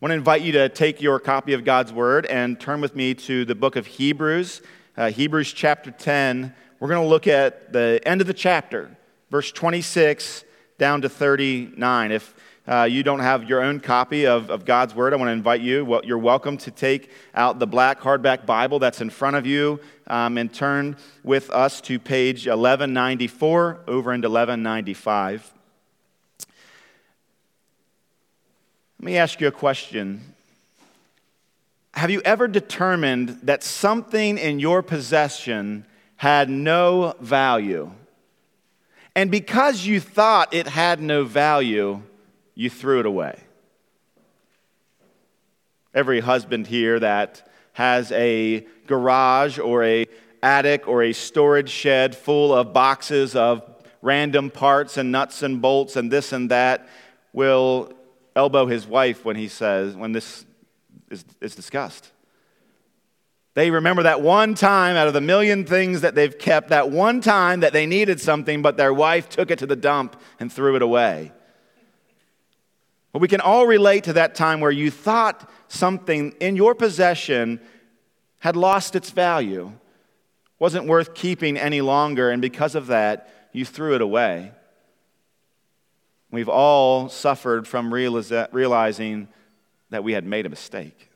want to invite you to take your copy of God's Word and turn with me to the book of Hebrews, uh, Hebrews chapter 10. We're going to look at the end of the chapter, verse 26 down to 39. If uh, you don't have your own copy of, of God's Word, I want to invite you. Well, you're welcome to take out the black hardback Bible that's in front of you um, and turn with us to page 1194 over into 1195. Let me ask you a question. Have you ever determined that something in your possession had no value? And because you thought it had no value, you threw it away. Every husband here that has a garage or a attic or a storage shed full of boxes of random parts and nuts and bolts and this and that will elbow his wife when he says when this is, is discussed. They remember that one time out of the million things that they've kept, that one time that they needed something, but their wife took it to the dump and threw it away. But we can all relate to that time where you thought something in your possession had lost its value, wasn't worth keeping any longer, and because of that, you threw it away. We've all suffered from realizing that we had made a mistake.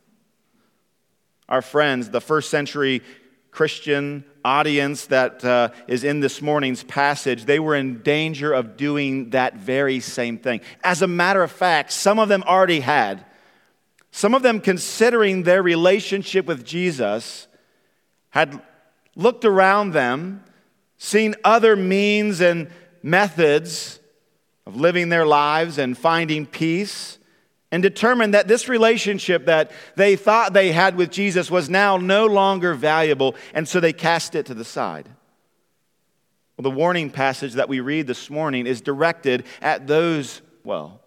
Our friends, the first century Christian audience that uh, is in this morning's passage, they were in danger of doing that very same thing. As a matter of fact, some of them already had. Some of them, considering their relationship with Jesus, had looked around them, seen other means and methods of living their lives and finding peace and determined that this relationship that they thought they had with Jesus was now no longer valuable, and so they cast it to the side. Well, the warning passage that we read this morning is directed at those, well,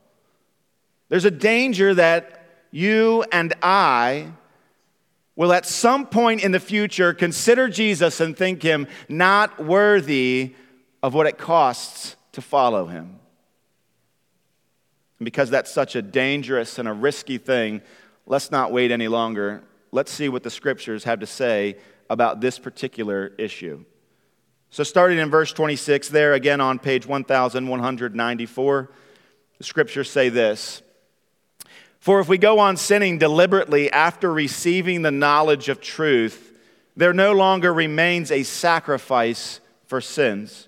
there's a danger that you and I will at some point in the future consider Jesus and think him not worthy of what it costs to follow him. And because that's such a dangerous and a risky thing, let's not wait any longer. Let's see what the scriptures have to say about this particular issue. So, starting in verse 26, there again on page 1194, the scriptures say this For if we go on sinning deliberately after receiving the knowledge of truth, there no longer remains a sacrifice for sins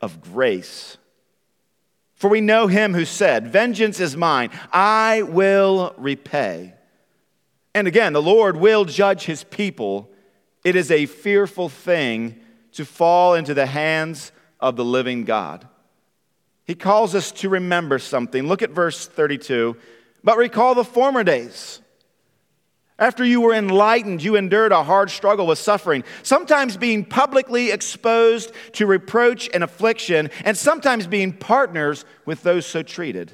of grace. For we know him who said, Vengeance is mine, I will repay. And again, the Lord will judge his people. It is a fearful thing to fall into the hands of the living God. He calls us to remember something. Look at verse 32. But recall the former days after you were enlightened, you endured a hard struggle with suffering, sometimes being publicly exposed to reproach and affliction, and sometimes being partners with those so treated.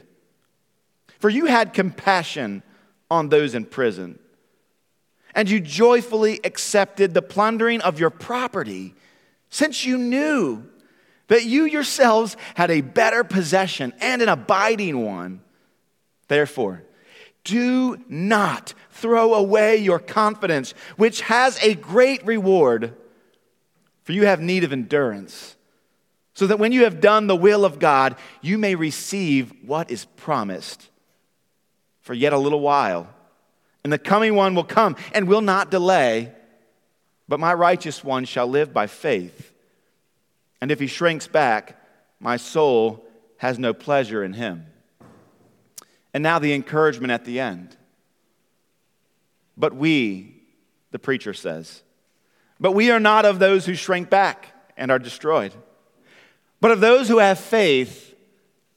For you had compassion on those in prison, and you joyfully accepted the plundering of your property, since you knew that you yourselves had a better possession and an abiding one. Therefore, do not throw away your confidence, which has a great reward, for you have need of endurance, so that when you have done the will of God, you may receive what is promised. For yet a little while, and the coming one will come and will not delay, but my righteous one shall live by faith. And if he shrinks back, my soul has no pleasure in him. And now the encouragement at the end. But we, the preacher says, but we are not of those who shrink back and are destroyed, but of those who have faith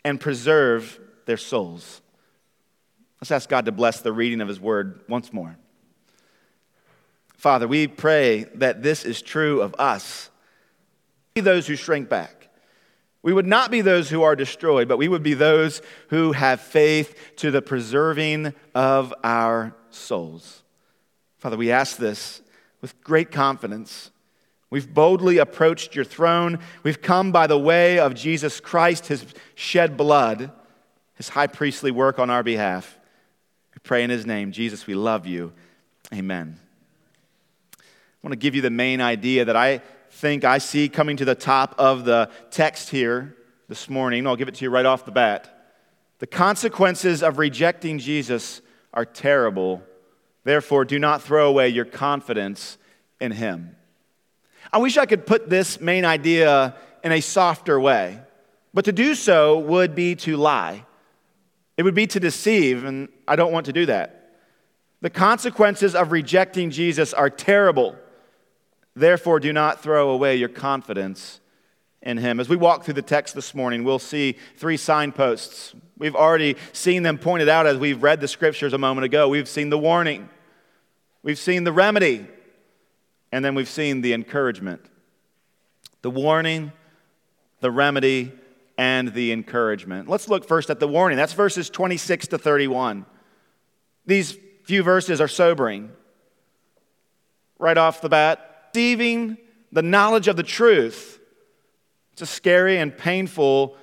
and preserve their souls. Let's ask God to bless the reading of His word once more. Father, we pray that this is true of us. Be those who shrink back. We would not be those who are destroyed, but we would be those who have faith to the preserving of our souls. Father, we ask this with great confidence. We've boldly approached your throne. We've come by the way of Jesus Christ, his shed blood, his high priestly work on our behalf. We pray in his name. Jesus, we love you. Amen. I want to give you the main idea that I think I see coming to the top of the text here this morning. I'll give it to you right off the bat. The consequences of rejecting Jesus are terrible. Therefore, do not throw away your confidence in him. I wish I could put this main idea in a softer way, but to do so would be to lie. It would be to deceive, and I don't want to do that. The consequences of rejecting Jesus are terrible. Therefore, do not throw away your confidence in him. As we walk through the text this morning, we'll see three signposts. We've already seen them pointed out as we've read the scriptures a moment ago. We've seen the warning, we've seen the remedy, and then we've seen the encouragement. The warning, the remedy, and the encouragement. Let's look first at the warning. That's verses 26 to 31. These few verses are sobering. Right off the bat, receiving the knowledge of the truth. It's a scary and painful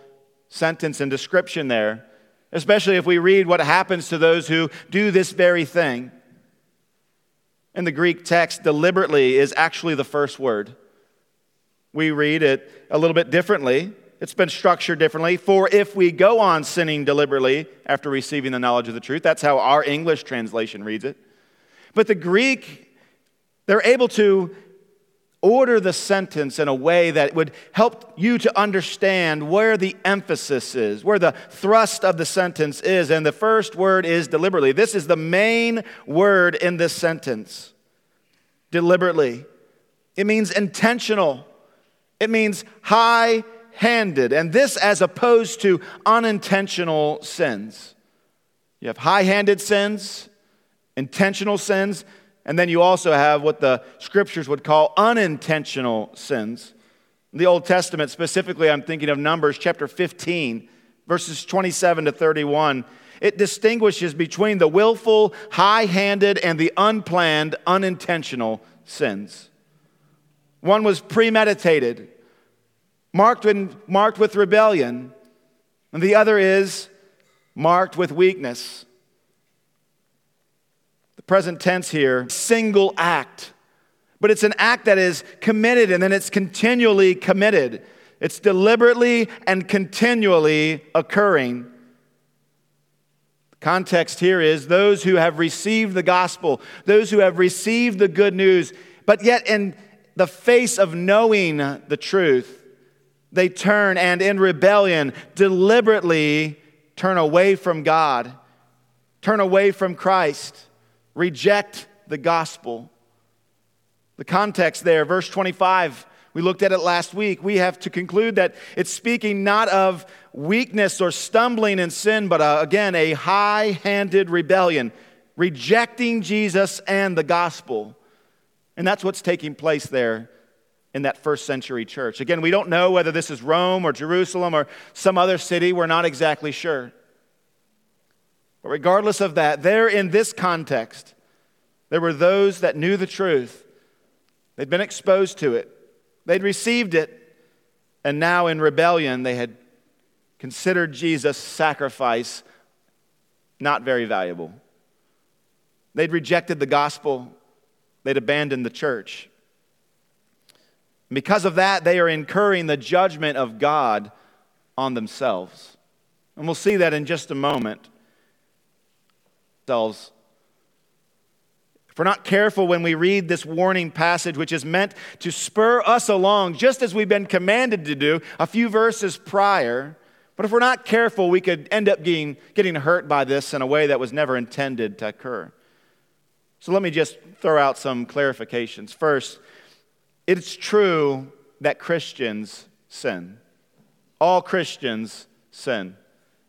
sentence and description there, especially if we read what happens to those who do this very thing. In the Greek text, deliberately is actually the first word. We read it a little bit differently. It's been structured differently. For if we go on sinning deliberately after receiving the knowledge of the truth, that's how our English translation reads it. But the Greek, they're able to order the sentence in a way that would help you to understand where the emphasis is, where the thrust of the sentence is. And the first word is deliberately. This is the main word in this sentence deliberately. It means intentional, it means high handed. And this as opposed to unintentional sins. You have high handed sins, intentional sins. And then you also have what the scriptures would call unintentional sins. In the Old Testament, specifically, I'm thinking of Numbers chapter 15, verses 27 to 31. It distinguishes between the willful, high handed, and the unplanned, unintentional sins. One was premeditated, marked, marked with rebellion, and the other is marked with weakness present tense here, single act. But it's an act that is committed and then it's continually committed. It's deliberately and continually occurring. Context here is those who have received the gospel, those who have received the good news, but yet in the face of knowing the truth, they turn and in rebellion deliberately turn away from God, turn away from Christ reject the gospel. The context there, verse 25, we looked at it last week. We have to conclude that it's speaking not of weakness or stumbling in sin, but uh, again, a high handed rebellion, rejecting Jesus and the gospel. And that's what's taking place there in that first century church. Again, we don't know whether this is Rome or Jerusalem or some other city. We're not exactly sure. But regardless of that, there in this context, there were those that knew the truth. They'd been exposed to it, they'd received it, and now in rebellion, they had considered Jesus' sacrifice not very valuable. They'd rejected the gospel, they'd abandoned the church. Because of that, they are incurring the judgment of God on themselves. And we'll see that in just a moment ourselves. If we're not careful when we read this warning passage, which is meant to spur us along, just as we've been commanded to do a few verses prior, but if we're not careful, we could end up getting, getting hurt by this in a way that was never intended to occur. So let me just throw out some clarifications. First, it's true that Christians sin. All Christians sin.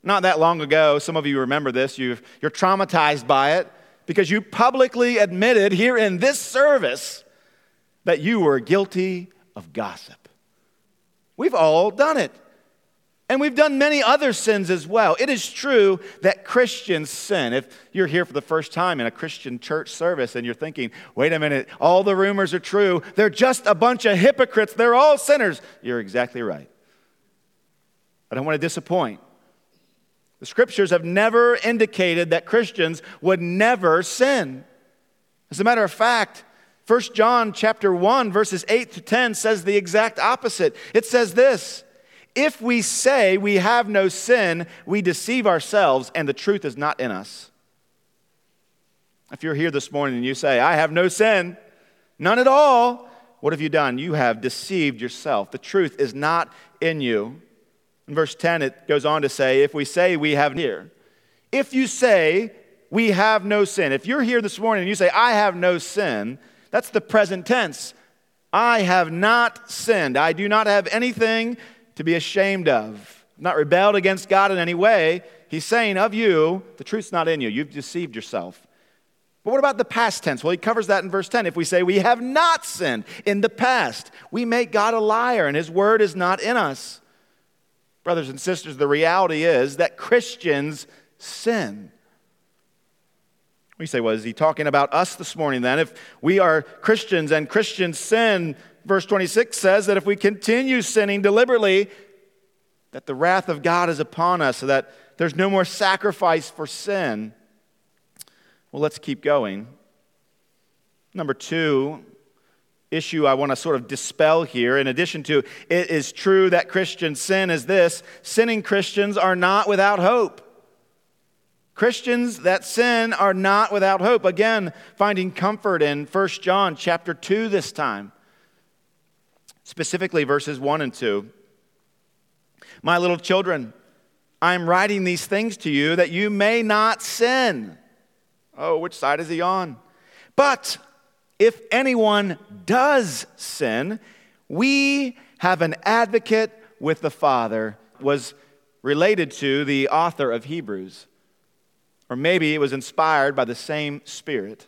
Not that long ago, some of you remember this, you you're traumatized by it because you publicly admitted here in this service that you were guilty of gossip. We've all done it. And we've done many other sins as well. It is true that Christians sin. If you're here for the first time in a Christian church service and you're thinking, wait a minute, all the rumors are true, they're just a bunch of hypocrites, they're all sinners, you're exactly right. I don't want to disappoint. The scriptures have never indicated that Christians would never sin. As a matter of fact, 1 John chapter 1 verses 8 to 10 says the exact opposite. It says this, if we say we have no sin, we deceive ourselves and the truth is not in us. If you're here this morning and you say, I have no sin, none at all, what have you done? You have deceived yourself. The truth is not in you. In verse 10, it goes on to say, If we say we have here, if you say we have no sin, if you're here this morning and you say, I have no sin, that's the present tense. I have not sinned. I do not have anything to be ashamed of. Not rebelled against God in any way. He's saying of you, the truth's not in you. You've deceived yourself. But what about the past tense? Well, he covers that in verse 10. If we say we have not sinned in the past, we make God a liar and his word is not in us. Brothers and sisters, the reality is that Christians sin. We say, well, is he talking about us this morning then? If we are Christians and Christians sin, verse 26 says that if we continue sinning deliberately, that the wrath of God is upon us, so that there's no more sacrifice for sin. Well, let's keep going. Number two, issue I want to sort of dispel here, in addition to it is true that Christian sin, is this sinning Christians are not without hope. Christians that sin are not without hope. Again, finding comfort in 1 John chapter 2 this time specifically verses 1 and 2. My little children, I am writing these things to you that you may not sin. Oh, which side is he on? But if anyone does sin, we have an advocate with the Father, was related to the author of Hebrews. Or maybe it was inspired by the same Spirit.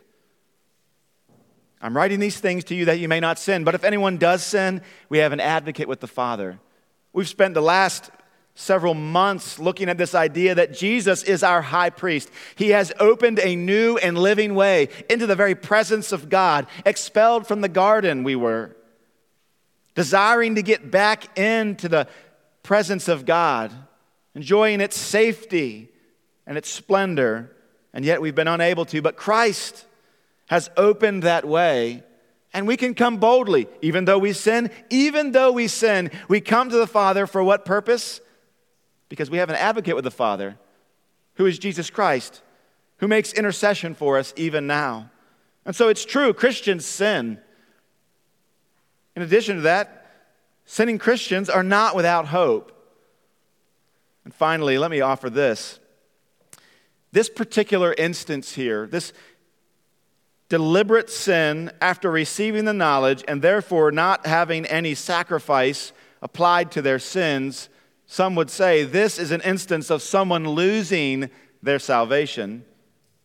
I'm writing these things to you that you may not sin. But if anyone does sin, we have an advocate with the Father. We've spent the last several months looking at this idea that Jesus is our high priest. He has opened a new and living way into the very presence of God, expelled from the garden we were, desiring to get back into the presence of God, enjoying its safety and its splendor, and yet we've been unable to. But Christ, has opened that way. And we can come boldly, even though we sin. Even though we sin, we come to the Father for what purpose? Because we have an advocate with the Father, who is Jesus Christ, who makes intercession for us even now. And so it's true, Christians sin. In addition to that, sinning Christians are not without hope. And finally, let me offer this. This particular instance here, this deliberate sin after receiving the knowledge and therefore not having any sacrifice applied to their sins, some would say this is an instance of someone losing their salvation.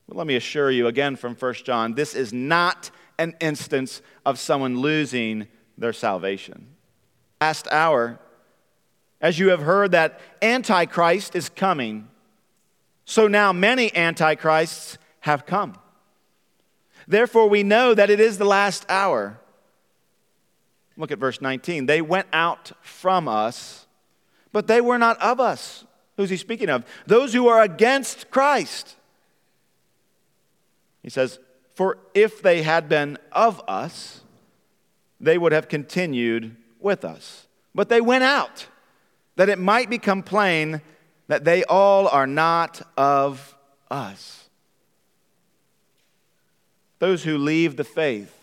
Let me assure you again from 1 John this is not an instance of someone losing their salvation. Last hour, as you have heard that Antichrist is coming, so now many Antichrists have come. Therefore, we know that it is the last hour. Look at verse 19. They went out from us, but they were not of us. Who's he speaking of? Those who are against Christ. He says, For if they had been of us, they would have continued with us. But they went out, that it might become plain that they all are not of us those who leave the faith,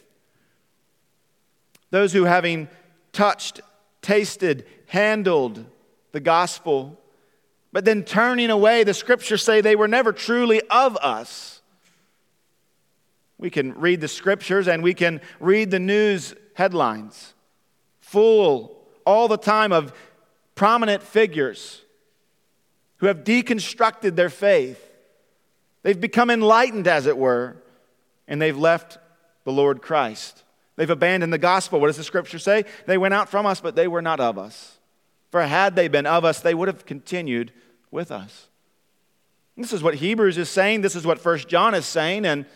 those who, having touched, tasted, handled the gospel, but then turning away, the scriptures say they were never truly of us. We can read the scriptures and we can read the news headlines, full all the time of prominent figures who have deconstructed their faith. They've become enlightened, as it were, and they've left the Lord Christ. They've abandoned the gospel. What does the scripture say? They went out from us, but they were not of us. For had they been of us, they would have continued with us. This is what Hebrews is saying. This is what First John is saying. And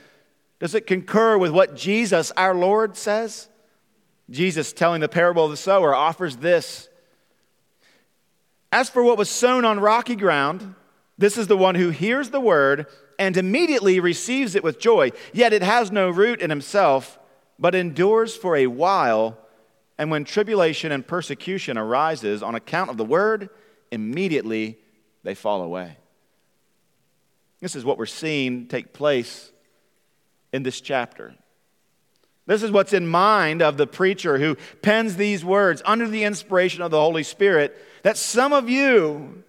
does it concur with what Jesus, our Lord, says? Jesus, telling the parable of the sower, offers this. As for what was sown on rocky ground, this is the one who hears the word and immediately receives it with joy. Yet it has no root in himself, but endures for a while. And when tribulation and persecution arises on account of the word, immediately they fall away. This is what we're seeing take place in this chapter. This is what's in mind of the preacher who pens these words under the inspiration of the Holy Spirit that some of you,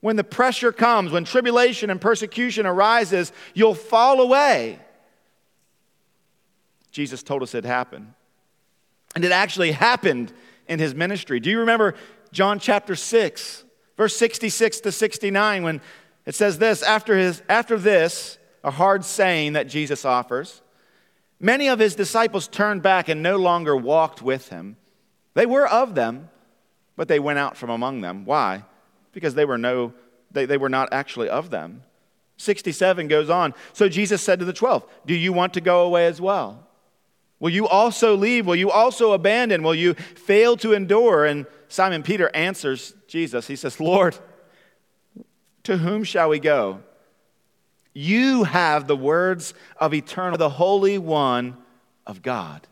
when the pressure comes, when tribulation and persecution arises, you'll fall away. Jesus told us it happened. And it actually happened in his ministry. Do you remember John chapter 6, verse 66 to 69, when it says this after, his, after this, a hard saying that Jesus offers, many of his disciples turned back and no longer walked with him. They were of them, but they went out from among them. Why? Because they were, no, they, they were not actually of them. 67 goes on. So Jesus said to the 12, Do you want to go away as well? Will you also leave? Will you also abandon? Will you fail to endure? And Simon Peter answers Jesus. He says, Lord, to whom shall we go? You have the words of eternal, the Holy One of God.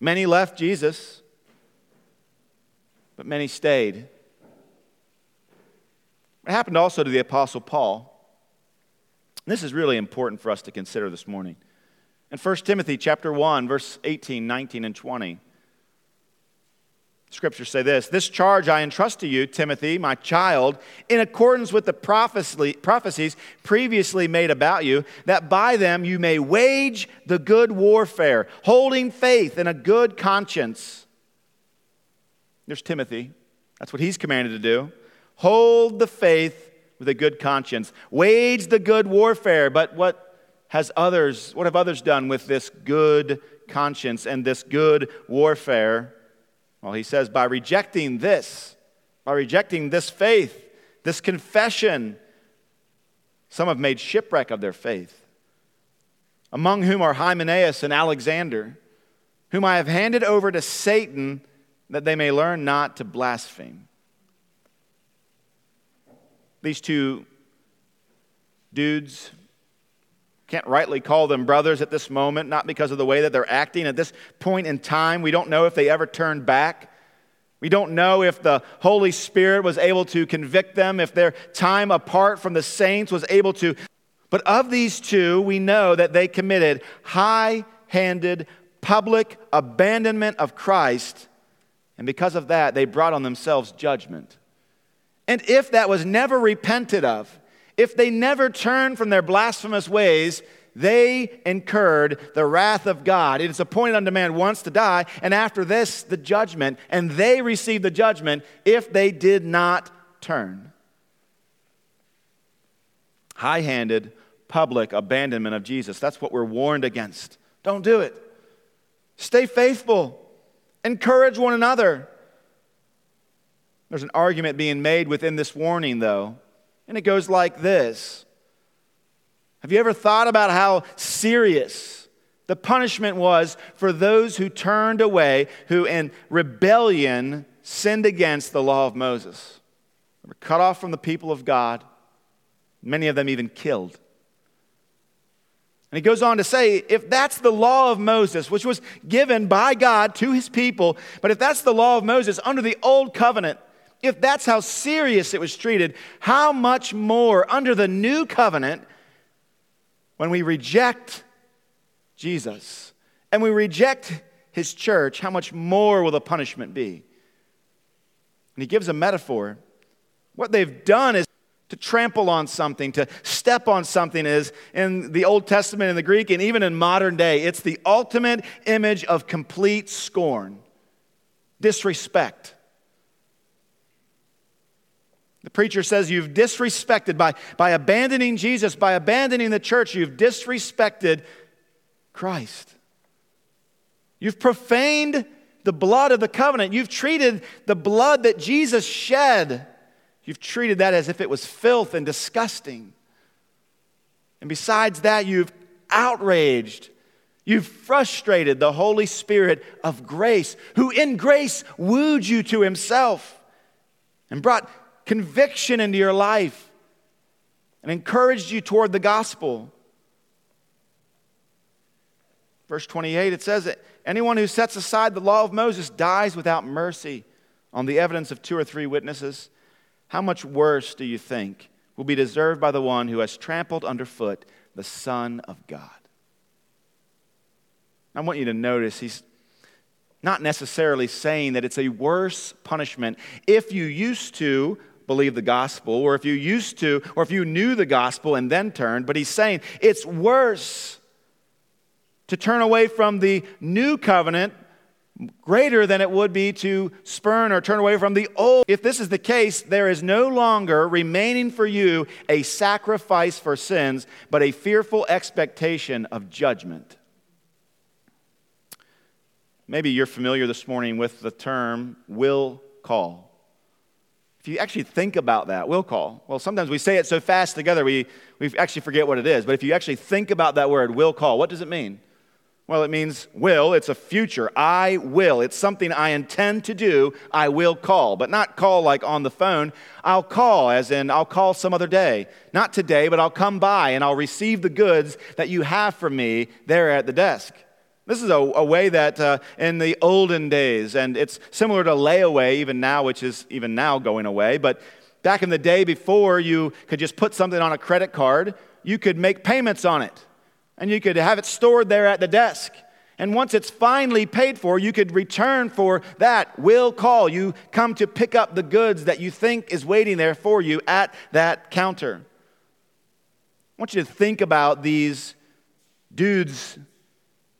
Many left Jesus, but many stayed. It happened also to the Apostle Paul. This is really important for us to consider this morning. In 1 Timothy chapter 1, verse 18, 19, and 20. Scriptures say this This charge I entrust to you, Timothy, my child, in accordance with the prophecies previously made about you, that by them you may wage the good warfare, holding faith and a good conscience. There's Timothy. That's what he's commanded to do. Hold the faith with a good conscience, wage the good warfare. But what has others, what have others done with this good conscience and this good warfare? Well, he says, by rejecting this, by rejecting this faith, this confession, some have made shipwreck of their faith. Among whom are Hymenaeus and Alexander, whom I have handed over to Satan that they may learn not to blaspheme. These two dudes can't rightly call them brothers at this moment, not because of the way that they're acting. At this point in time, we don't know if they ever turned back. We don't know if the Holy Spirit was able to convict them, if their time apart from the saints was able to. But of these two, we know that they committed high handed public abandonment of Christ. And because of that, they brought on themselves judgment. And if that was never repented of, if they never turned from their blasphemous ways, they incurred the wrath of God. It is appointed unto man once to die, and after this, the judgment. And they received the judgment if they did not turn. High handed, public abandonment of Jesus. That's what we're warned against. Don't do it. Stay faithful. Encourage one another. There's an argument being made within this warning, though. And it goes like this Have you ever thought about how serious the punishment was for those who turned away, who in rebellion sinned against the law of Moses? They were cut off from the people of God, many of them even killed. And he goes on to say if that's the law of Moses, which was given by God to his people, but if that's the law of Moses under the old covenant, if that's how serious it was treated, how much more under the new covenant when we reject Jesus and we reject his church, how much more will the punishment be? And he gives a metaphor. What they've done is to trample on something, to step on something is in the Old Testament, in the Greek, and even in modern day, it's the ultimate image of complete scorn, disrespect. The preacher says you've disrespected, by, by abandoning Jesus, by abandoning the church, you've disrespected Christ. You've profaned the blood of the covenant. You've treated the blood that Jesus shed, you've treated that as if it was filth and disgusting. And besides that, you've outraged, you've frustrated the Holy Spirit of grace, who in grace wooed you to himself and brought conviction into your life and encouraged you toward the gospel. Verse 28, it says that anyone who sets aside the law of Moses dies without mercy on the evidence of two or three witnesses. How much worse do you think will be deserved by the one who has trampled underfoot the Son of God? I want you to notice he's not necessarily saying that it's a worse punishment if you used to believe the gospel, or if you used to, or if you knew the gospel and then turned, but he's saying it's worse to turn away from the new covenant greater than it would be to spurn or turn away from the old. If this is the case, there is no longer remaining for you a sacrifice for sins, but a fearful expectation of judgment. Maybe you're familiar this morning with the term will call. If you actually think about that, will call. Well, sometimes we say it so fast together we, we actually forget what it is. But if you actually think about that word, will call, what does it mean? Well, it means will. It's a future. I will. It's something I intend to do. I will call, but not call like on the phone. I'll call, as in I'll call some other day. Not today, but I'll come by and I'll receive the goods that you have for me there at the desk. This is a, a way that uh, in the olden days, and it's similar to layaway even now, which is even now going away, but back in the day before you could just put something on a credit card, you could make payments on it, and you could have it stored there at the desk. And once it's finally paid for, you could return for that will call. You come to pick up the goods that you think is waiting there for you at that counter. I want you to think about these dudes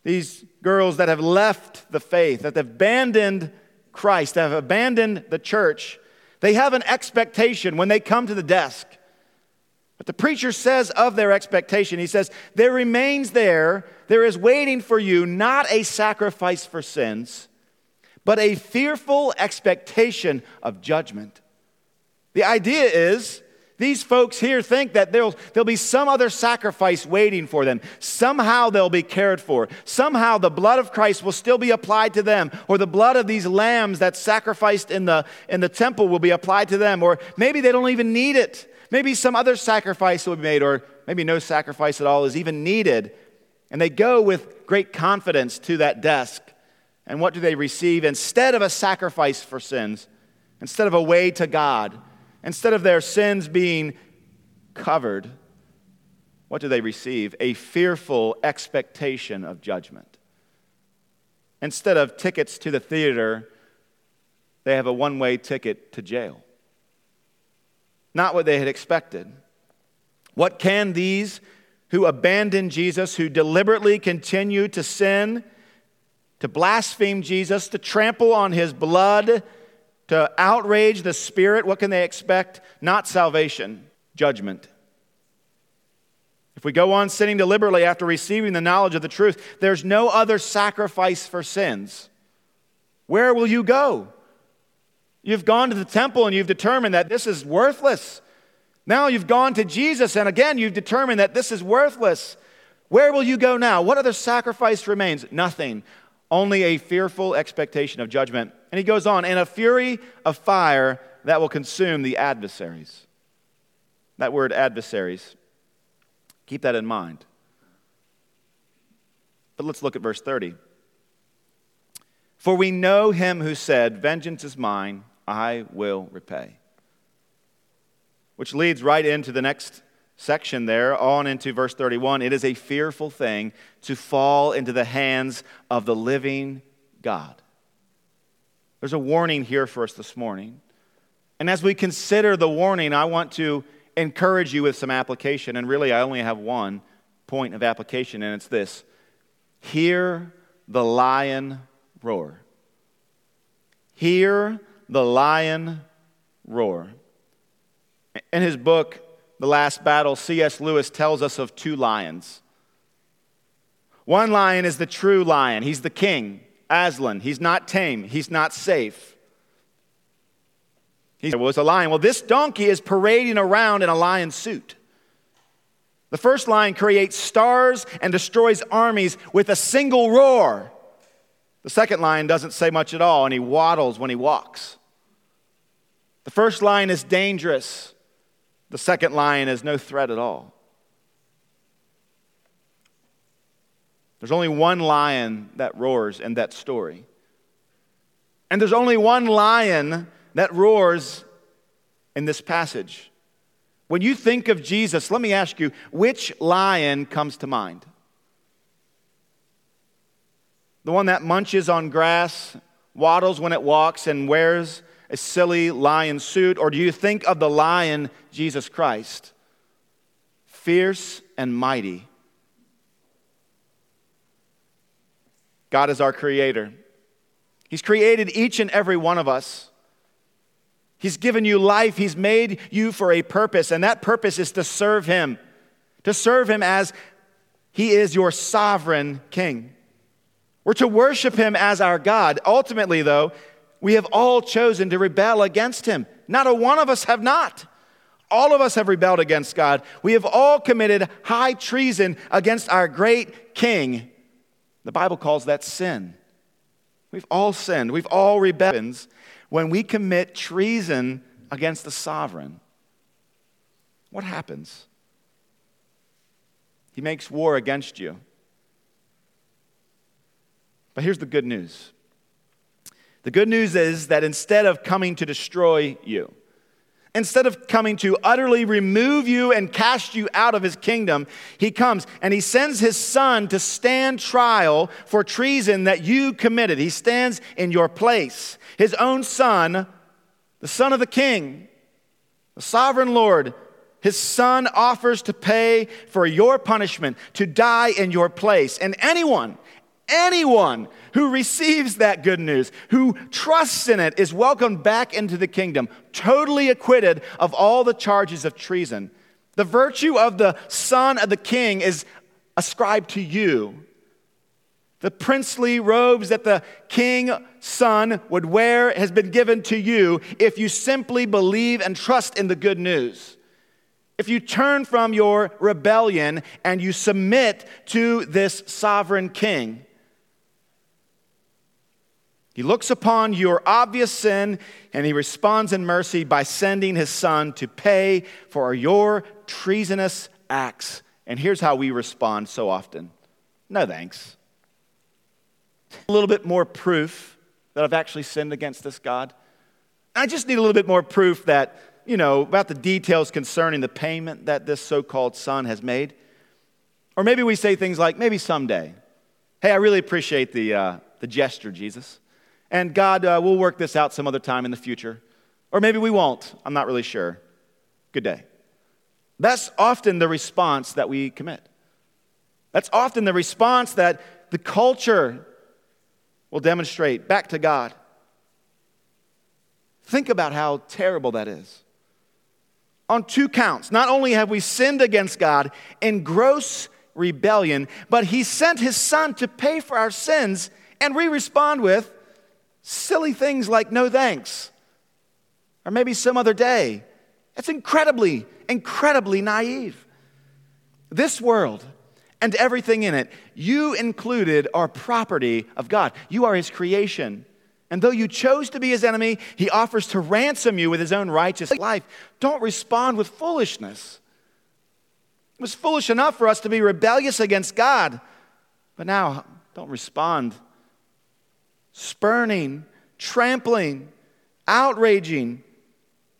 these girls that have left the faith, that have abandoned Christ, that have abandoned the church, they have an expectation when they come to the desk. But the preacher says of their expectation, he says, There remains there, there is waiting for you not a sacrifice for sins, but a fearful expectation of judgment. The idea is these folks here think that there'll, there'll be some other sacrifice waiting for them. Somehow they'll be cared for. Somehow the blood of Christ will still be applied to them, or the blood of these lambs that's sacrificed in the, in the temple will be applied to them, or maybe they don't even need it. Maybe some other sacrifice will be made, or maybe no sacrifice at all is even needed. And they go with great confidence to that desk. And what do they receive? Instead of a sacrifice for sins, instead of a way to God, Instead of their sins being covered, what do they receive? A fearful expectation of judgment. Instead of tickets to the theater, they have a one way ticket to jail. Not what they had expected. What can these who abandon Jesus, who deliberately continue to sin, to blaspheme Jesus, to trample on his blood, to outrage the Spirit, what can they expect? Not salvation, judgment. If we go on sinning deliberately after receiving the knowledge of the truth, there's no other sacrifice for sins. Where will you go? You've gone to the temple and you've determined that this is worthless. Now you've gone to Jesus and again you've determined that this is worthless. Where will you go now? What other sacrifice remains? Nothing. Only a fearful expectation of judgment. And he goes on, and a fury of fire that will consume the adversaries. That word adversaries, keep that in mind. But let's look at verse 30. For we know him who said, Vengeance is mine, I will repay. Which leads right into the next section there, on into verse 31. It is a fearful thing to fall into the hands of the living God. There's a warning here for us this morning. And as we consider the warning, I want to encourage you with some application. And really, I only have one point of application, and it's this Hear the lion roar. Hear the lion roar. In his book, The Last Battle, C.S. Lewis tells us of two lions. One lion is the true lion, he's the king, Aslan. He's not tame, he's not safe. He was a lion. Well, this donkey is parading around in a lion suit. The first lion creates stars and destroys armies with a single roar. The second lion doesn't say much at all, and he waddles when he walks. The first lion is dangerous. The second lion is no threat at all. There's only one lion that roars in that story. And there's only one lion that roars in this passage. When you think of Jesus, let me ask you, which lion comes to mind? The one that munches on grass, waddles when it walks, and wears a silly lion suit? Or do you think of the lion, Jesus Christ? Fierce and mighty. God is our creator. He's created each and every one of us. He's given you life. He's made you for a purpose, and that purpose is to serve Him, to serve Him as He is your sovereign King. We're to worship Him as our God. Ultimately, though, we have all chosen to rebel against Him. Not a one of us have not. All of us have rebelled against God. We have all committed high treason against our great King. The Bible calls that sin. We've all sinned. We've all rebelled when we commit treason against the sovereign. What happens? He makes war against you. But here's the good news the good news is that instead of coming to destroy you, instead of coming to utterly remove you and cast you out of his kingdom, he comes and he sends his son to stand trial for treason that you committed. He stands in your place. His own son, the son of the king, the sovereign Lord, his son offers to pay for your punishment, to die in your place. And anyone, anyone who receives that good news, who trusts in it, is welcomed back into the kingdom, totally acquitted of all the charges of treason. The virtue of the son of the king is ascribed to you. The princely robes that the king son would wear has been given to you if you simply believe and trust in the good news. If you turn from your rebellion and you submit to this sovereign king, he looks upon your obvious sin and he responds in mercy by sending his son to pay for your treasonous acts. And here's how we respond so often no thanks. A little bit more proof that I've actually sinned against this God. I just need a little bit more proof that, you know, about the details concerning the payment that this so called son has made. Or maybe we say things like, maybe someday. Hey, I really appreciate the, uh, the gesture, Jesus. And God, uh, we'll work this out some other time in the future. Or maybe we won't. I'm not really sure. Good day. That's often the response that we commit. That's often the response that the culture will demonstrate back to God. Think about how terrible that is. On two counts, not only have we sinned against God in gross rebellion, but He sent His Son to pay for our sins, and we respond with, silly things like no thanks, or maybe some other day. It's incredibly, incredibly naive. This world and everything in it, you included, are property of God. You are His creation. And though you chose to be His enemy, He offers to ransom you with His own righteous life. Don't respond with foolishness. It was foolish enough for us to be rebellious against God, but now don't respond spurning, trampling, outraging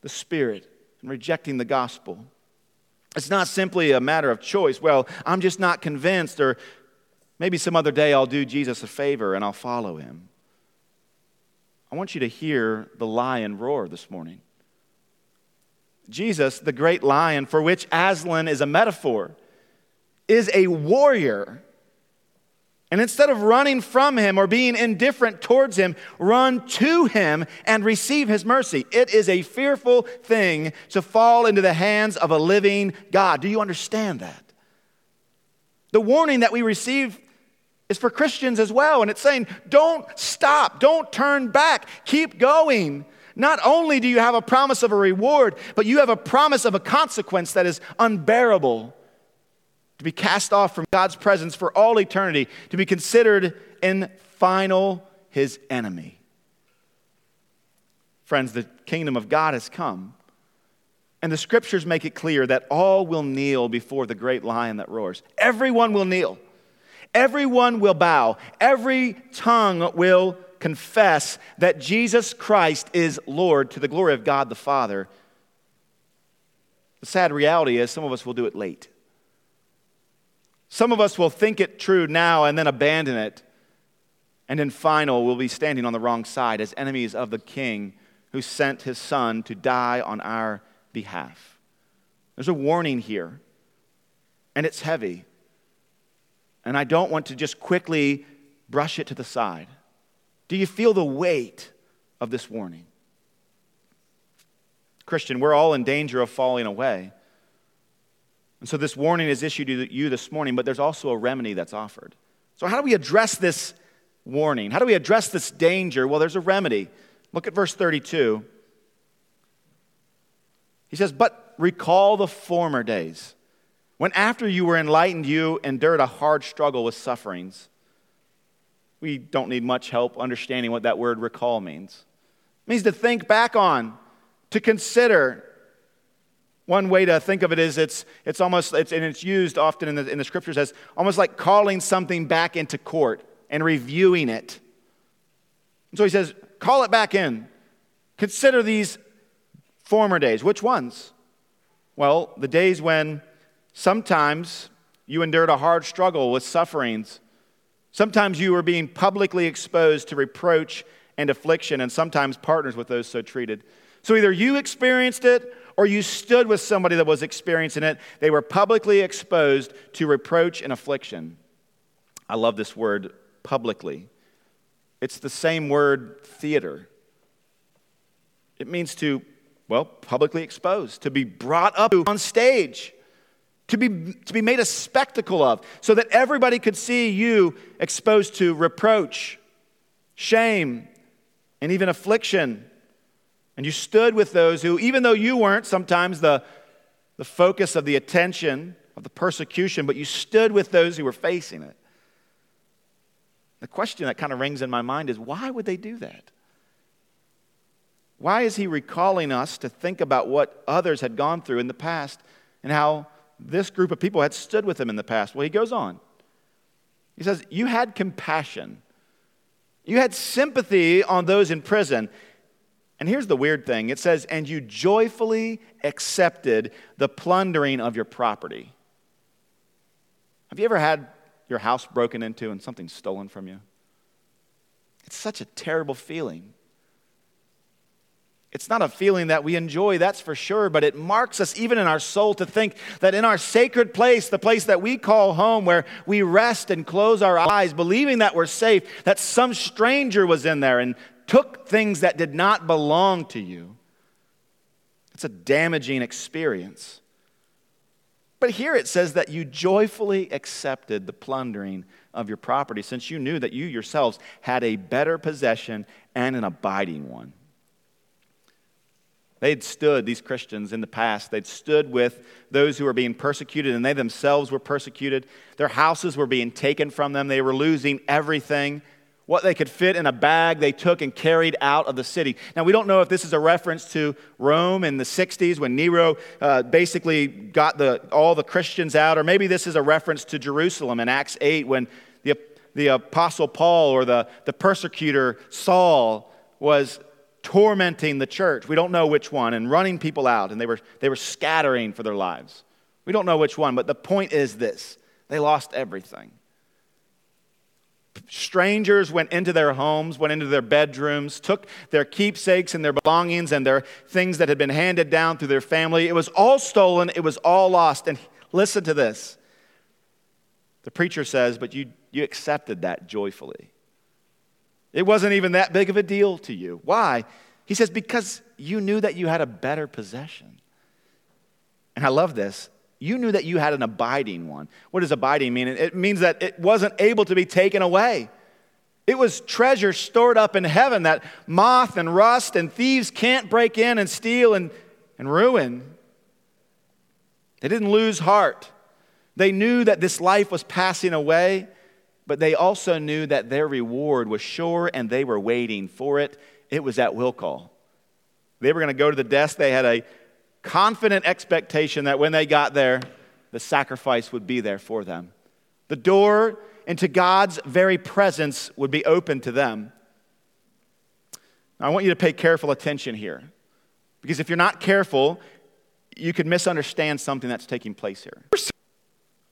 the Spirit and rejecting the gospel. It's not simply a matter of choice. Well, I'm just not convinced, or maybe some other day I'll do Jesus a favor and I'll follow him. I want you to hear the lion roar this morning. Jesus, the great lion for which Aslan is a metaphor, is a warrior And instead of running from him or being indifferent towards him, run to him and receive his mercy. It is a fearful thing to fall into the hands of a living God. Do you understand that? The warning that we receive is for Christians as well. And it's saying, don't stop, don't turn back, keep going. Not only do you have a promise of a reward, but you have a promise of a consequence that is unbearable to be cast off from God's presence for all eternity, to be considered in final his enemy. Friends, the kingdom of God has come. And the scriptures make it clear that all will kneel before the great lion that roars. Everyone will kneel. Everyone will bow. Every tongue will confess that Jesus Christ is Lord to the glory of God the Father. The sad reality is, some of us will do it late. Some of us will think it true now and then abandon it. And in final, we'll be standing on the wrong side as enemies of the king who sent his son to die on our behalf. There's a warning here, and it's heavy. And I don't want to just quickly brush it to the side. Do you feel the weight of this warning? Christian, we're all in danger of falling away. And so this warning is issued to you this morning, but there's also a remedy that's offered. So, how do we address this warning? How do we address this danger? Well, there's a remedy. Look at verse 32. He says, But recall the former days, when after you were enlightened, you endured a hard struggle with sufferings. We don't need much help understanding what that word recall means. It means to think back on, to consider, one way to think of it is it's, it's almost, it's, and it's used often in the, in the scriptures as almost like calling something back into court and reviewing it. And so he says, call it back in. Consider these former days. Which ones? Well, the days when sometimes you endured a hard struggle with sufferings. Sometimes you were being publicly exposed to reproach and affliction, and sometimes partners with those so treated. So either you experienced it or you stood with somebody that was experiencing it. They were publicly exposed to reproach and affliction. I love this word, publicly. It's the same word, theater. It means to, well, publicly exposed, to be brought up on stage, to be, to be made a spectacle of, so that everybody could see you exposed to reproach, shame, and even affliction. And you stood with those who, even though you weren't sometimes the, the focus of the attention of the persecution, but you stood with those who were facing it. The question that kind of rings in my mind is why would they do that? Why is he recalling us to think about what others had gone through in the past and how this group of people had stood with him in the past? Well, he goes on. He says, You had compassion, you had sympathy on those in prison. And here's the weird thing it says, and you joyfully accepted the plundering of your property. Have you ever had your house broken into and something stolen from you? It's such a terrible feeling. It's not a feeling that we enjoy, that's for sure, but it marks us even in our soul to think that in our sacred place, the place that we call home, where we rest and close our eyes, believing that we're safe, that some stranger was in there and took things that did not belong to you. It's a damaging experience. But here it says that you joyfully accepted the plundering of your property since you knew that you yourselves had a better possession and an abiding one. They'd stood, these Christians in the past, they'd stood with those who were being persecuted, and they themselves were persecuted. Their houses were being taken from them, they were losing everything. What they could fit in a bag, they took and carried out of the city. Now, we don't know if this is a reference to Rome in the 60s when Nero uh, basically got the, all the Christians out, or maybe this is a reference to Jerusalem in Acts 8 when the, the Apostle Paul or the, the persecutor Saul was tormenting the church. We don't know which one, and running people out, and they were, they were scattering for their lives. We don't know which one, but the point is this they lost everything. Strangers went into their homes, went into their bedrooms, took their keepsakes and their belongings and their things that had been handed down through their family. It was all stolen, it was all lost. And listen to this The preacher says, But you, you accepted that joyfully. It wasn't even that big of a deal to you. Why? He says, Because you knew that you had a better possession. And I love this. You knew that you had an abiding one. What does abiding mean? It means that it wasn't able to be taken away. It was treasure stored up in heaven that moth and rust and thieves can't break in and steal and, and ruin. They didn't lose heart. They knew that this life was passing away, but they also knew that their reward was sure and they were waiting for it. It was at will call. They were going to go to the desk. They had a confident expectation that when they got there, the sacrifice would be there for them. The door into God's very presence would be open to them. Now, I want you to pay careful attention here. Because if you're not careful, you could misunderstand something that's taking place here.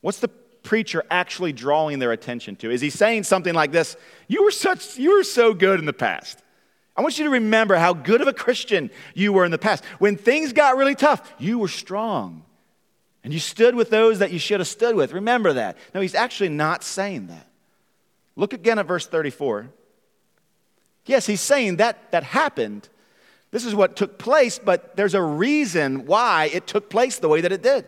What's the preacher actually drawing their attention to? Is he saying something like this? You were such you were so good in the past. I want you to remember how good of a Christian you were in the past. When things got really tough, you were strong. And you stood with those that you should have stood with. Remember that. No, he's actually not saying that. Look again at verse 34. Yes, he's saying that that happened. This is what took place, but there's a reason why it took place the way that it did.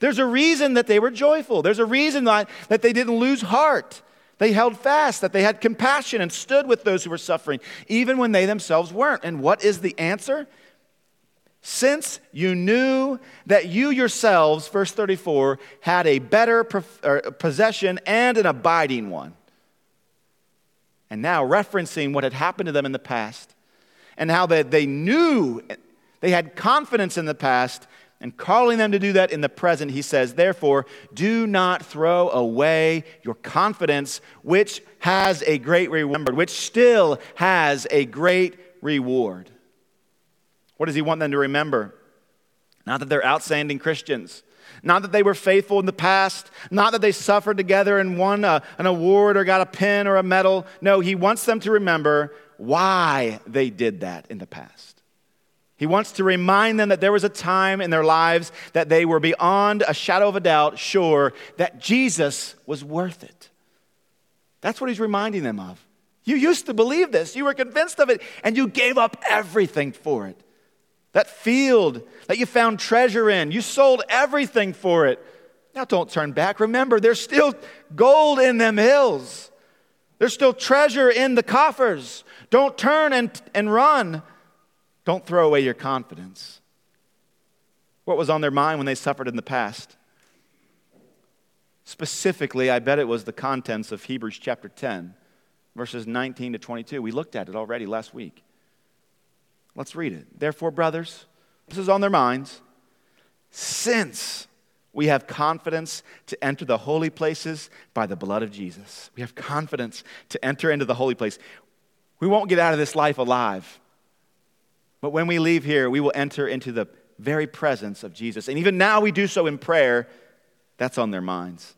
There's a reason that they were joyful. There's a reason that, that they didn't lose heart. They held fast, that they had compassion and stood with those who were suffering, even when they themselves weren't. And what is the answer? Since you knew that you yourselves, verse 34, had a better er, possession and an abiding one. And now, referencing what had happened to them in the past and how they, they knew, they had confidence in the past, and calling them to do that in the present, he says, Therefore, do not throw away your confidence, which has a great reward, which still has a great reward. What does he want them to remember? Not that they're outstanding Christians, not that they were faithful in the past, not that they suffered together and won a, an award or got a pin or a medal. No, he wants them to remember why they did that in the past. He wants to remind them that there was a time in their lives that they were beyond a shadow of a doubt sure that Jesus was worth it. That's what he's reminding them of. You used to believe this, you were convinced of it, and you gave up everything for it. That field that you found treasure in, you sold everything for it. Now don't turn back. Remember, there's still gold in them hills. There's still treasure in the coffers. Don't turn and, and run. Don't throw away your confidence. What was on their mind when they suffered in the past? Specifically, I bet it was the contents of Hebrews chapter 10, verses 19 to 22. We looked at it already last week. Let's read it. Therefore, brothers, this is on their minds. Since we have confidence to enter the holy places by the blood of Jesus, we have confidence to enter into the holy place. We won't get out of this life alive. But when we leave here, we will enter into the very presence of Jesus. And even now, we do so in prayer. That's on their minds.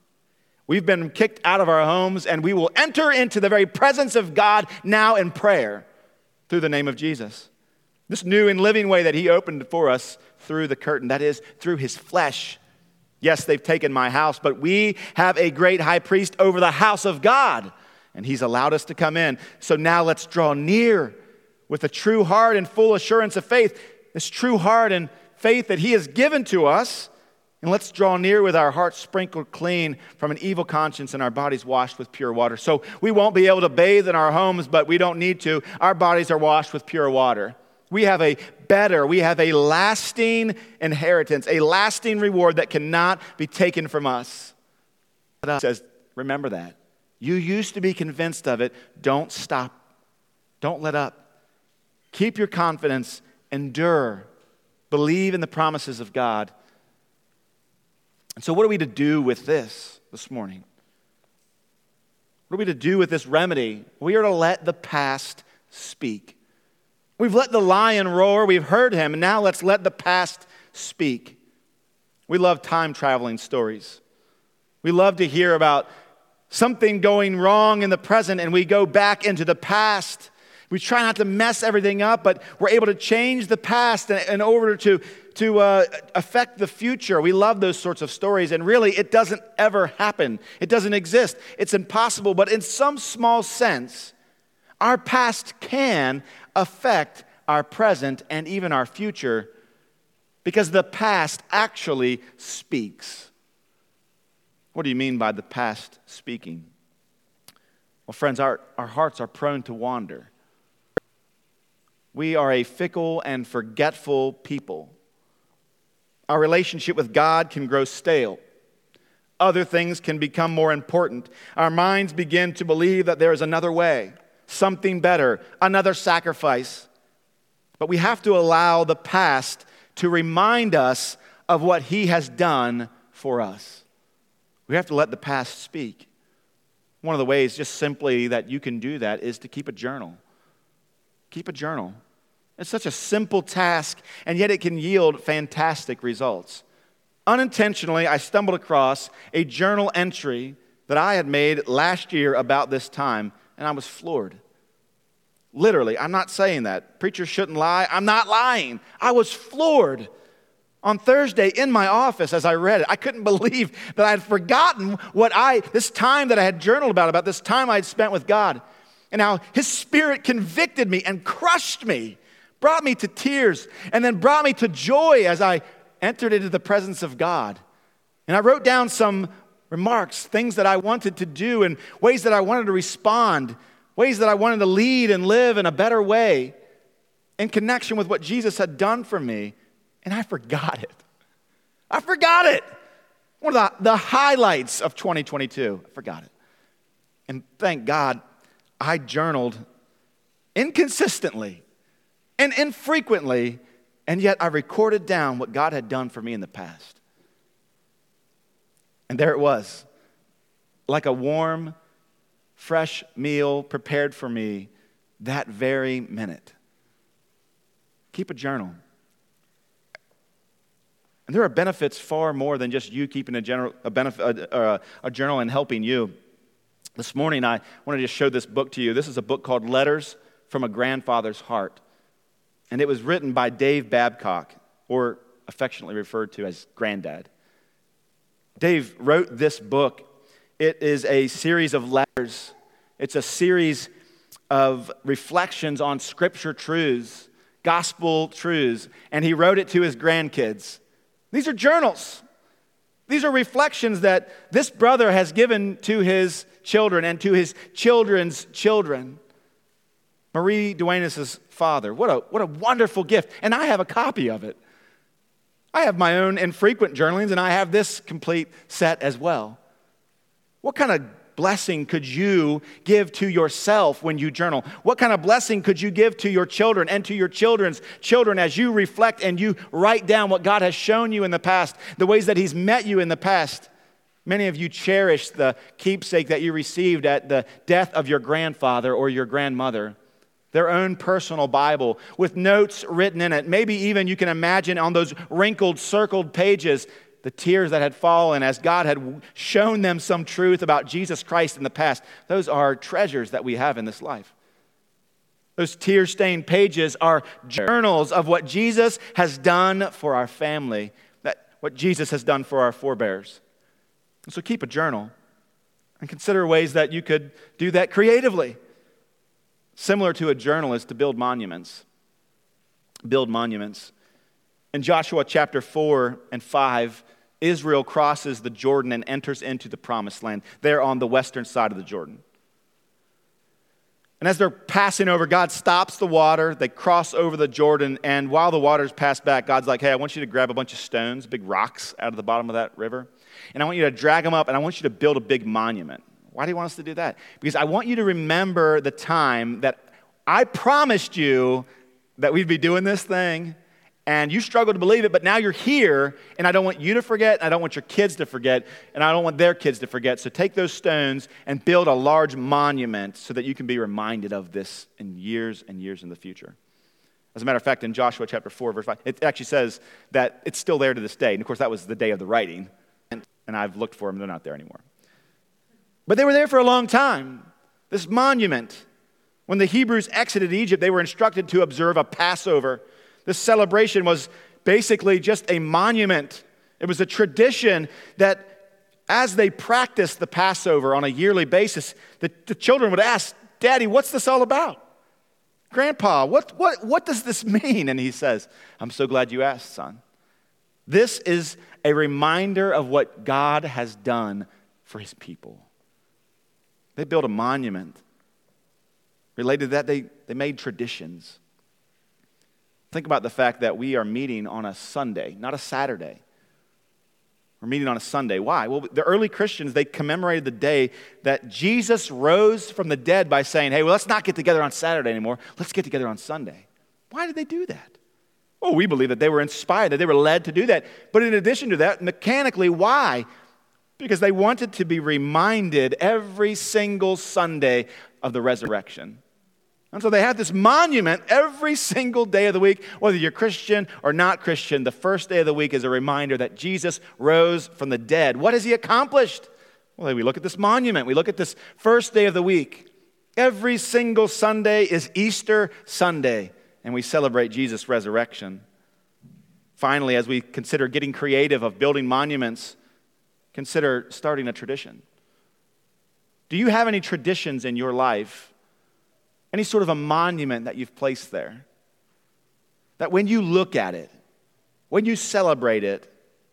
We've been kicked out of our homes, and we will enter into the very presence of God now in prayer through the name of Jesus. This new and living way that He opened for us through the curtain, that is, through His flesh. Yes, they've taken my house, but we have a great high priest over the house of God, and He's allowed us to come in. So now let's draw near with a true heart and full assurance of faith, this true heart and faith that He has given to us. And let's draw near with our hearts sprinkled clean from an evil conscience and our bodies washed with pure water. So we won't be able to bathe in our homes, but we don't need to. Our bodies are washed with pure water. We have a better, we have a lasting inheritance, a lasting reward that cannot be taken from us. It says, remember that. You used to be convinced of it. Don't stop. Don't let up. Keep your confidence. Endure. Believe in the promises of God. And so, what are we to do with this this morning? What are we to do with this remedy? We are to let the past speak. We've let the lion roar, we've heard him, and now let's let the past speak. We love time traveling stories. We love to hear about something going wrong in the present and we go back into the past. We try not to mess everything up, but we're able to change the past in, order to, to uh, affect the future. We love those sorts of stories, and really, it doesn't ever happen. It doesn't exist. It's impossible, but in some small sense, our past can affect our present and even our future because the past actually speaks. What do you mean by the past speaking? Well, friends, our, our hearts are prone to wander. We are a fickle and forgetful people. Our relationship with God can grow stale. Other things can become more important. Our minds begin to believe that there is another way, something better, another sacrifice. But we have to allow the past to remind us of what He has done for us. We have to let the past speak. One of the ways, just simply, that you can do that is to keep a journal. Keep a journal. It's such a simple task, and yet it can yield fantastic results. Unintentionally, I stumbled across a journal entry that I had made last year about this time, and I was floored. Literally, I'm not saying that. Preachers shouldn't lie. I'm not lying. I was floored on Thursday in my office as I read it. I couldn't believe that I had forgotten what I, this time that I had journaled about, about this time I had spent with God. And how His Spirit convicted me and crushed me, brought me to tears, and then brought me to joy as I entered into the presence of God. And I wrote down some remarks, things that I wanted to do, and ways that I wanted to respond ways that I wanted to lead and live in a better way in connection with what Jesus had done for me, and I forgot it. I forgot it. One of the, the highlights of 2022. I forgot it. And thank God I journaled inconsistently and infrequently, and yet I recorded down what God had done for me in the past. And there it was, like a warm, fresh meal prepared for me that very minute. Keep a journal. And there are benefits far more than just you keeping a, general, a, benefit, a, a journal and helping you. This morning, I wanted to show this book to you. This is a book called Letters from a Grandfather's Heart. And it was written by Dave Babcock, or affectionately referred to as Granddad. Dave wrote this book it is a series of letters, it's a series of reflections on scripture truths, gospel truths, and he wrote it to his grandkids. These are journals. These are reflections that this brother has given to his children and to his children's children. Marie Duenas' father. What a, what a wonderful gift. And I have a copy of it. I have my own infrequent journalings, and I have this complete set as well. What kind of blessing could you give to yourself when you journal? What kind of blessing could you give to your children and to your children's children as you reflect and you write down what God has shown you in the past, the ways that He's met you in the past? Many of you cherish the keepsake that you received at the death of your grandfather or your grandmother their own personal Bible with notes written in it. Maybe even you can imagine on those wrinkled, circled pages the tears that had fallen as God had shown them some truth about Jesus Christ in the past. Those are treasures that we have in this life. Those tear stained pages are journals of what Jesus has done for our family, that, what Jesus has done for our forebears. And so keep a journal and consider ways that you could do that creatively. Similar to a journalist to build monuments. Build monuments. In Joshua chapter 4 and 5, Israel crosses the Jordan and enters into the promised land. They're on the western side of the Jordan. And as they're passing over, God stops the water. They cross over the Jordan. And while the waters pass back, God's like, hey, I want you to grab a bunch of stones, big rocks out of the bottom of that river. And I want you to drag them up and I want you to build a big monument. Why do you want us to do that? Because I want you to remember the time that I promised you that we'd be doing this thing and you struggle to believe it, but now you're here, and I don't want you to forget, I don't want your kids to forget, and I don't want their kids to forget. So take those stones and build a large monument so that you can be reminded of this in years and years in the future. As a matter of fact, in Joshua chapter 4, verse 5, it actually says that it's still there to this day. And of course, that was the day of the writing, and I've looked for them, they're not there anymore. But they were there for a long time. This monument. When the Hebrews exited Egypt, they were instructed to observe a Passover this celebration was basically just a monument. It was a tradition that as they practiced the Passover on a yearly basis, the, the children would ask, Daddy, what's this all about? Grandpa, what, what, what does this mean? And he says, I'm so glad you asked, son. This is a reminder of what God has done for his people. They built a monument. Related to that, they, they made traditions. Think about the fact that we are meeting on a Sunday, not a Saturday. We're meeting on a Sunday. Why? Well, the early Christians, they commemorated the day that Jesus rose from the dead by saying, hey, well, let's not get together on Saturday anymore. Let's get together on Sunday. Why did they do that? Well, we believe that they were inspired, that they were led to do that. But in addition to that, mechanically, why? Because they wanted to be reminded every single Sunday of the resurrection. And so they had this monument every single day of the week, whether you're Christian or not Christian. The first day of the week is a reminder that Jesus rose from the dead. What has he accomplished? Well, we look at this monument, we look at this first day of the week. Every single Sunday is Easter Sunday and we celebrate Jesus' resurrection. Finally, as we consider getting creative of building monuments, consider starting a tradition. Do you have any traditions in your life? Any sort of a monument that you've placed there? That when you look at it, when you celebrate it,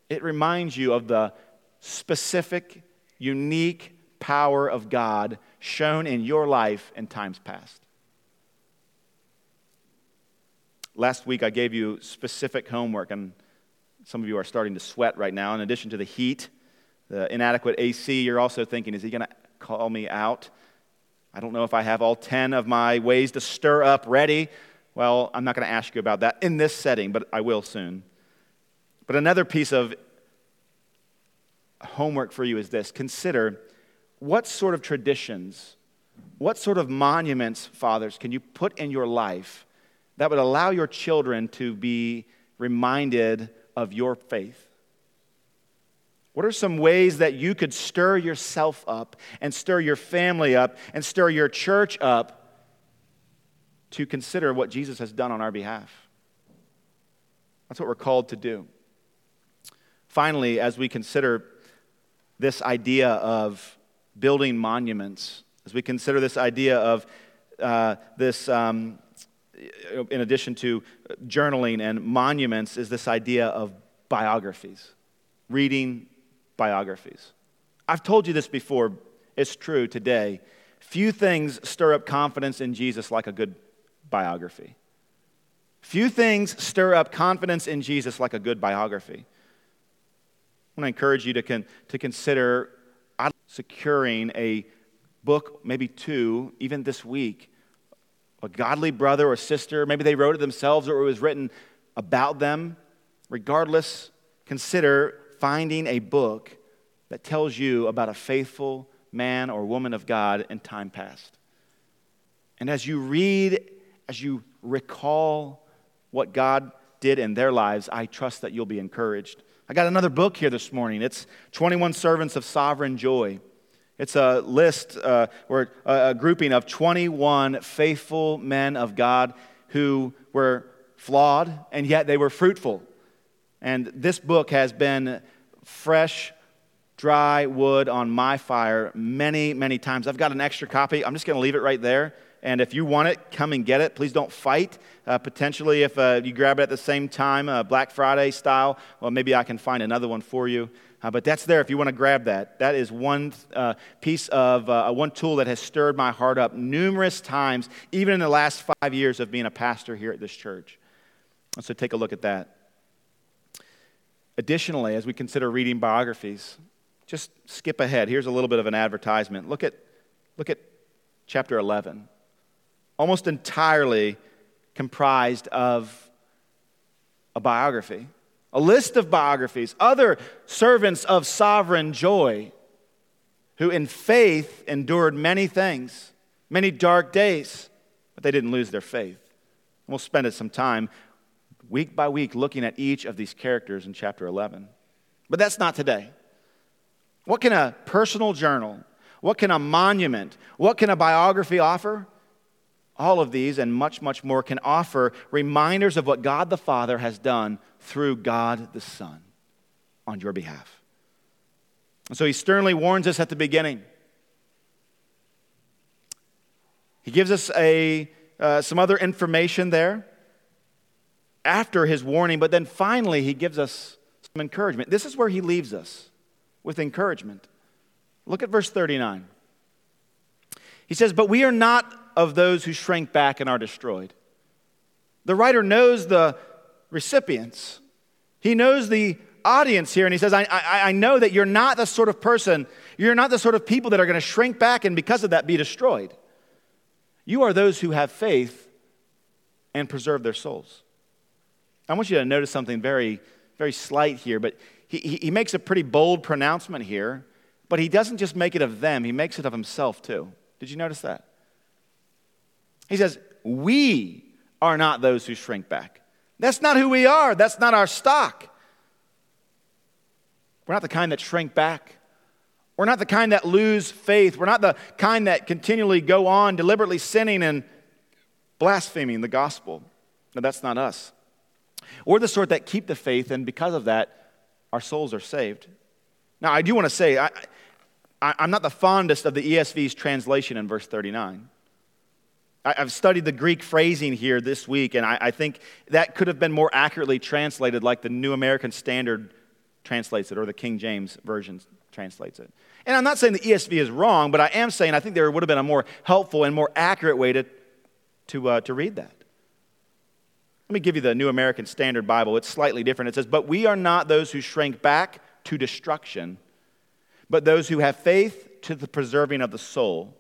it reminds you of the specific, unique power of God shown in your life in times past. Last week, I gave you specific homework, and some of you are starting to sweat right now. In addition to the heat, the inadequate AC, you're also thinking, is he going to call me out? I don't know if I have all 10 of my ways to stir up ready. Well, I'm not going to ask you about that in this setting, but I will soon. But another piece of homework for you is this consider what sort of traditions, what sort of monuments, fathers, can you put in your life that would allow your children to be reminded of your faith? What are some ways that you could stir yourself up and stir your family up and stir your church up to consider what Jesus has done on our behalf? That's what we're called to do. Finally, as we consider this idea of building monuments, as we consider this idea of uh, this um, in addition to journaling and monuments, is this idea of biographies, reading biographies. I've told you this before, it's true today. Few things stir up confidence in Jesus like a good biography. Few things stir up confidence in Jesus like a good biography. I want to encourage you to, con- to consider securing a book, maybe two, even this week, a godly brother or sister. Maybe they wrote it themselves or it was written about them. Regardless, consider finding a book that tells you about a faithful man or woman of God in time past. And as you read, as you recall what God did in their lives, I trust that you'll be encouraged. I got another book here this morning. It's 21 Servants of Sovereign Joy. It's a list uh, or a grouping of 21 faithful men of God who were flawed and yet they were fruitful. And this book has been fresh, dry wood on my fire many, many times. I've got an extra copy. I'm just going to leave it right there. And if you want it, come and get it. Please don't fight. Uh, potentially, if uh, you grab it at the same time, uh, Black Friday style, well, maybe I can find another one for you. Uh, but that's there if you want to grab that. That is one uh, piece of, uh, one tool that has stirred my heart up numerous times, even in the last five years of being a pastor here at this church. So take a look at that. Additionally, as we consider reading biographies, just skip ahead. Here's a little bit of an advertisement. Look at, look at chapter 11. Almost entirely comprised of a biography a list of biographies, other servants of sovereign joy who in faith endured many things, many dark days, but they didn't lose their faith. We'll spend some time week by week looking at each of these characters in chapter 11. But that's not today. What can a personal journal, what can a monument, what can a biography offer? All of these and much, much more can offer reminders of what God the Father has done through God the Son on your behalf. And so he sternly warns us at the beginning. He gives us a, uh, some other information there after his warning, but then finally he gives us some encouragement. This is where he leaves us with encouragement. Look at verse 39. He says, But we are not of those who shrink back and are destroyed. The writer knows the recipients, he knows the audience here, and he says, I, I, I know that you're not the sort of person, you're not the sort of people that are going to shrink back and because of that be destroyed. You are those who have faith and preserve their souls. I want you to notice something very, very slight here, but he, he makes a pretty bold pronouncement here, but he doesn't just make it of them, he makes it of himself too. Did you notice that? He says, We are not those who shrink back. That's not who we are, that's not our stock. We're not the kind that shrink back. We're not the kind that lose faith. We're not the kind that continually go on deliberately sinning and blaspheming the gospel. No, that's not us. We're the sort that keep the faith, and because of that, our souls are saved. Now, I do want to say, I, I, am not the fondest of the ESV's translation in verse 39. I, have studied the Greek phrasing here this week, and I, I think that could have been more accurately translated like the New American Standard translates it or the King James Version translates it. And I'm not saying the ESV is wrong, but I am saying I think there would have been a more helpful and more accurate way to, to, uh, to read that. Let me give you the New American Standard Bible. It's slightly different. It says, But we are not those who shrink back to destruction, but those who have faith to the preserving of the soul.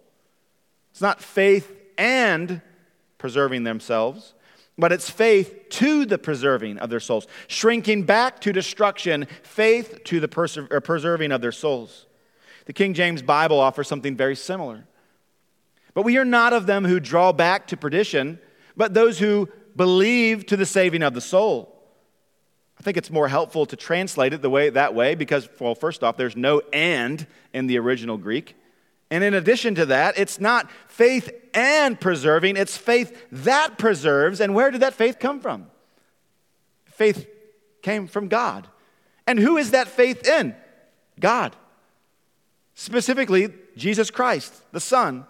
It's not faith and preserving themselves, but it's faith to the preserving of their souls. Shrinking back to destruction, faith to the preserving of their souls. The King James Bible offers something very similar. But we are not of them who draw back to perdition, but those who believe to the saving of the soul. I think it's more helpful to translate it the way that way because, well, first off, there's no and in the original Greek. And in addition to that, it's not faith and preserving, it's faith that preserves. And where did that faith come from? Faith came from God. And who is that faith in? God. Specifically, Jesus Christ, the Son.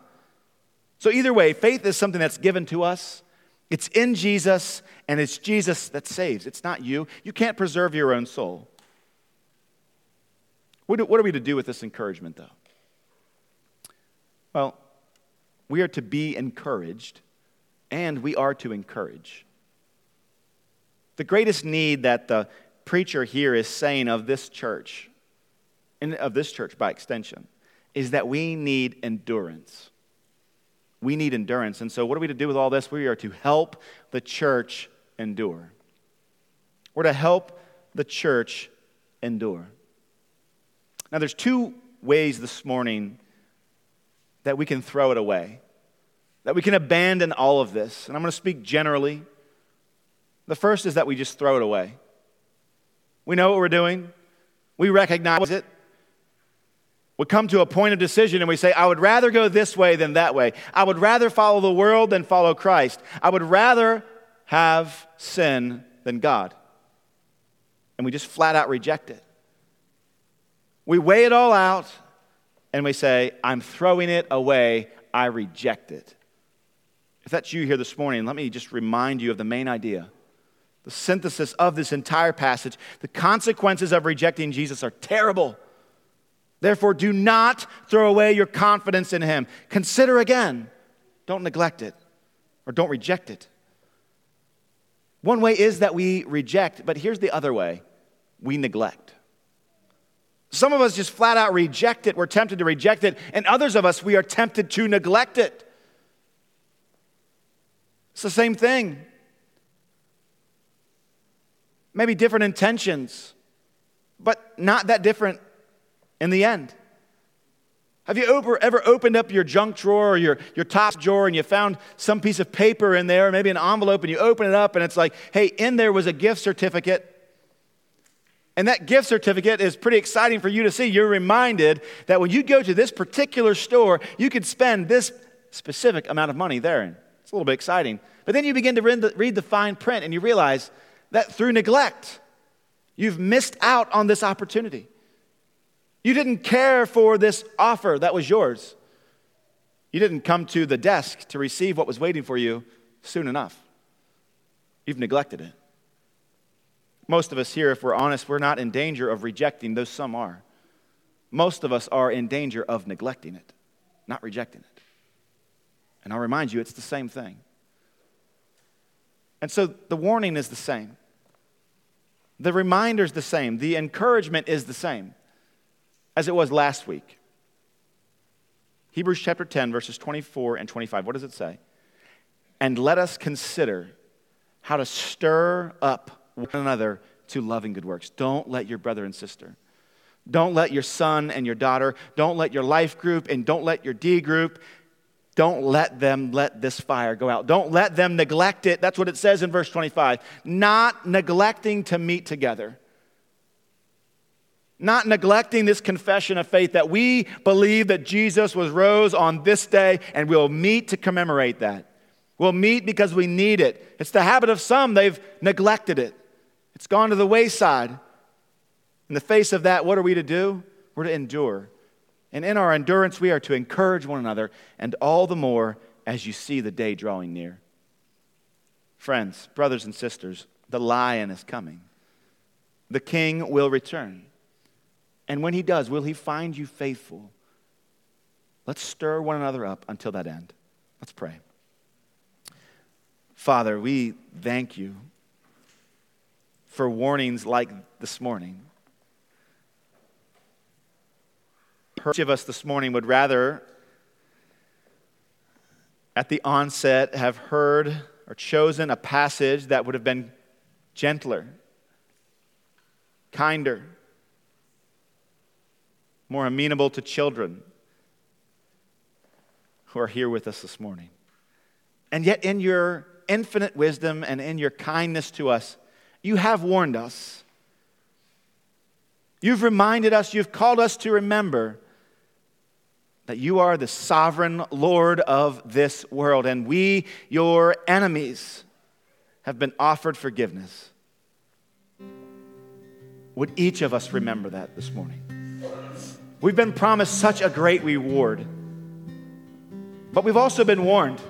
So, either way, faith is something that's given to us. It's in Jesus, and it's Jesus that saves. It's not you. You can't preserve your own soul. What are we to do with this encouragement, though? Well, we are to be encouraged, and we are to encourage. The greatest need that the preacher here is saying of this church, and of this church by extension, is that we need endurance. We need endurance. And so, what are we to do with all this? We are to help the church endure. We're to help the church endure. Now, there's two ways this morning that we can throw it away, that we can abandon all of this. And I'm going to speak generally. The first is that we just throw it away. We know what we're doing, we recognize it. We come to a point of decision and we say, I would rather go this way than that way. I would rather follow the world than follow Christ. I would rather have sin than God. And we just flat out reject it. We weigh it all out and we say, I'm throwing it away, I reject it. If that's you here this morning, let me just remind you of the main idea. The synthesis of this entire passage. The consequences of rejecting Jesus are terrible. Therefore, do not throw away your confidence in Him. Consider again. Don't neglect it or don't reject it. One way is that we reject, but here's the other way we neglect. Some of us just flat out reject it. We're tempted to reject it. And others of us, we are tempted to neglect it. It's the same thing. Maybe different intentions, but not that different in the end. Have you ever, opened up your junk drawer or your, your top drawer and you found some piece of paper in there, maybe an envelope, and you open it up and it's like, hey, in there was a gift certificate and that gift certificate is pretty exciting for you to see. You're reminded that when you go to this particular store, you could spend this specific amount of money there. It's a little bit exciting. But then you begin to read the, read the fine print and you realize that through neglect, you've missed out on this opportunity. You didn't care for this offer that was yours. You didn't come to the desk to receive what was waiting for you soon enough. You've neglected it. Most of us here, if we're honest, we're not in danger of rejecting, though some are. Most of us are in danger of neglecting it, not rejecting it. And I'll remind you, it's the same thing. And so the warning is the same. The reminder is the same. The encouragement is the same as it was last week. Hebrews chapter 10, verses 24 and 25. What does it say? And let us consider how to stir up one another to loving good works. Don't let your brother and sister, don't let your son and your daughter, don't let your life group, and don't let your D group, don't let them let this fire go out. Don't let them neglect it. That's what it says in verse 25. Not neglecting to meet together. Not neglecting this confession of faith that we believe that Jesus was rose on this day and we'll meet to commemorate that. We'll meet because we need it. It's the habit of some, they've neglected it. It's gone to the wayside. In the face of that, what are we to do? We're to endure. And in our endurance, we are to encourage one another, and all the more as you see the day drawing near. Friends, brothers and sisters, the lion is coming. The king will return. And when he does, will he find you faithful? Let's stir one another up until that end. Let's pray. Father, we thank you for warnings like this morning. Each of us this morning would rather, at the onset, have heard or chosen a passage that would have been gentler, kinder, more amenable to children who are here with us this morning. And yet, in your infinite wisdom and in your kindness to us, you have warned us. You've reminded us, you've called us to remember that you are the sovereign Lord of this world, and we, your enemies, have been offered forgiveness. Would each of us remember that this morning? We've been promised such a great reward, but we've also been warned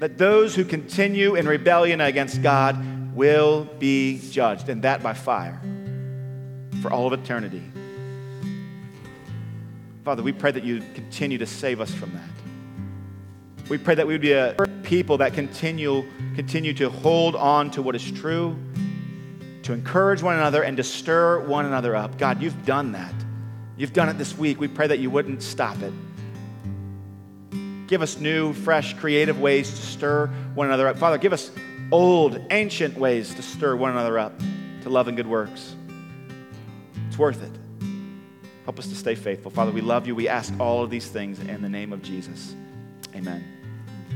that those who continue in rebellion against God will be judged, and that by fire for all of eternity. Father, we pray that you continue to save us from that. We pray that we would be a people that continue, continue to hold on to what is true, to encourage one another, and to stir one another up. God, you've done that. You've done it this week. We pray that you wouldn't stop it. Give us new, fresh, creative ways to stir one another up. Father, give us old, ancient ways to stir one another up to love and good works. It's worth it. Help us to stay faithful. Father, we love you. We ask all of these things in the name of Jesus. Amen.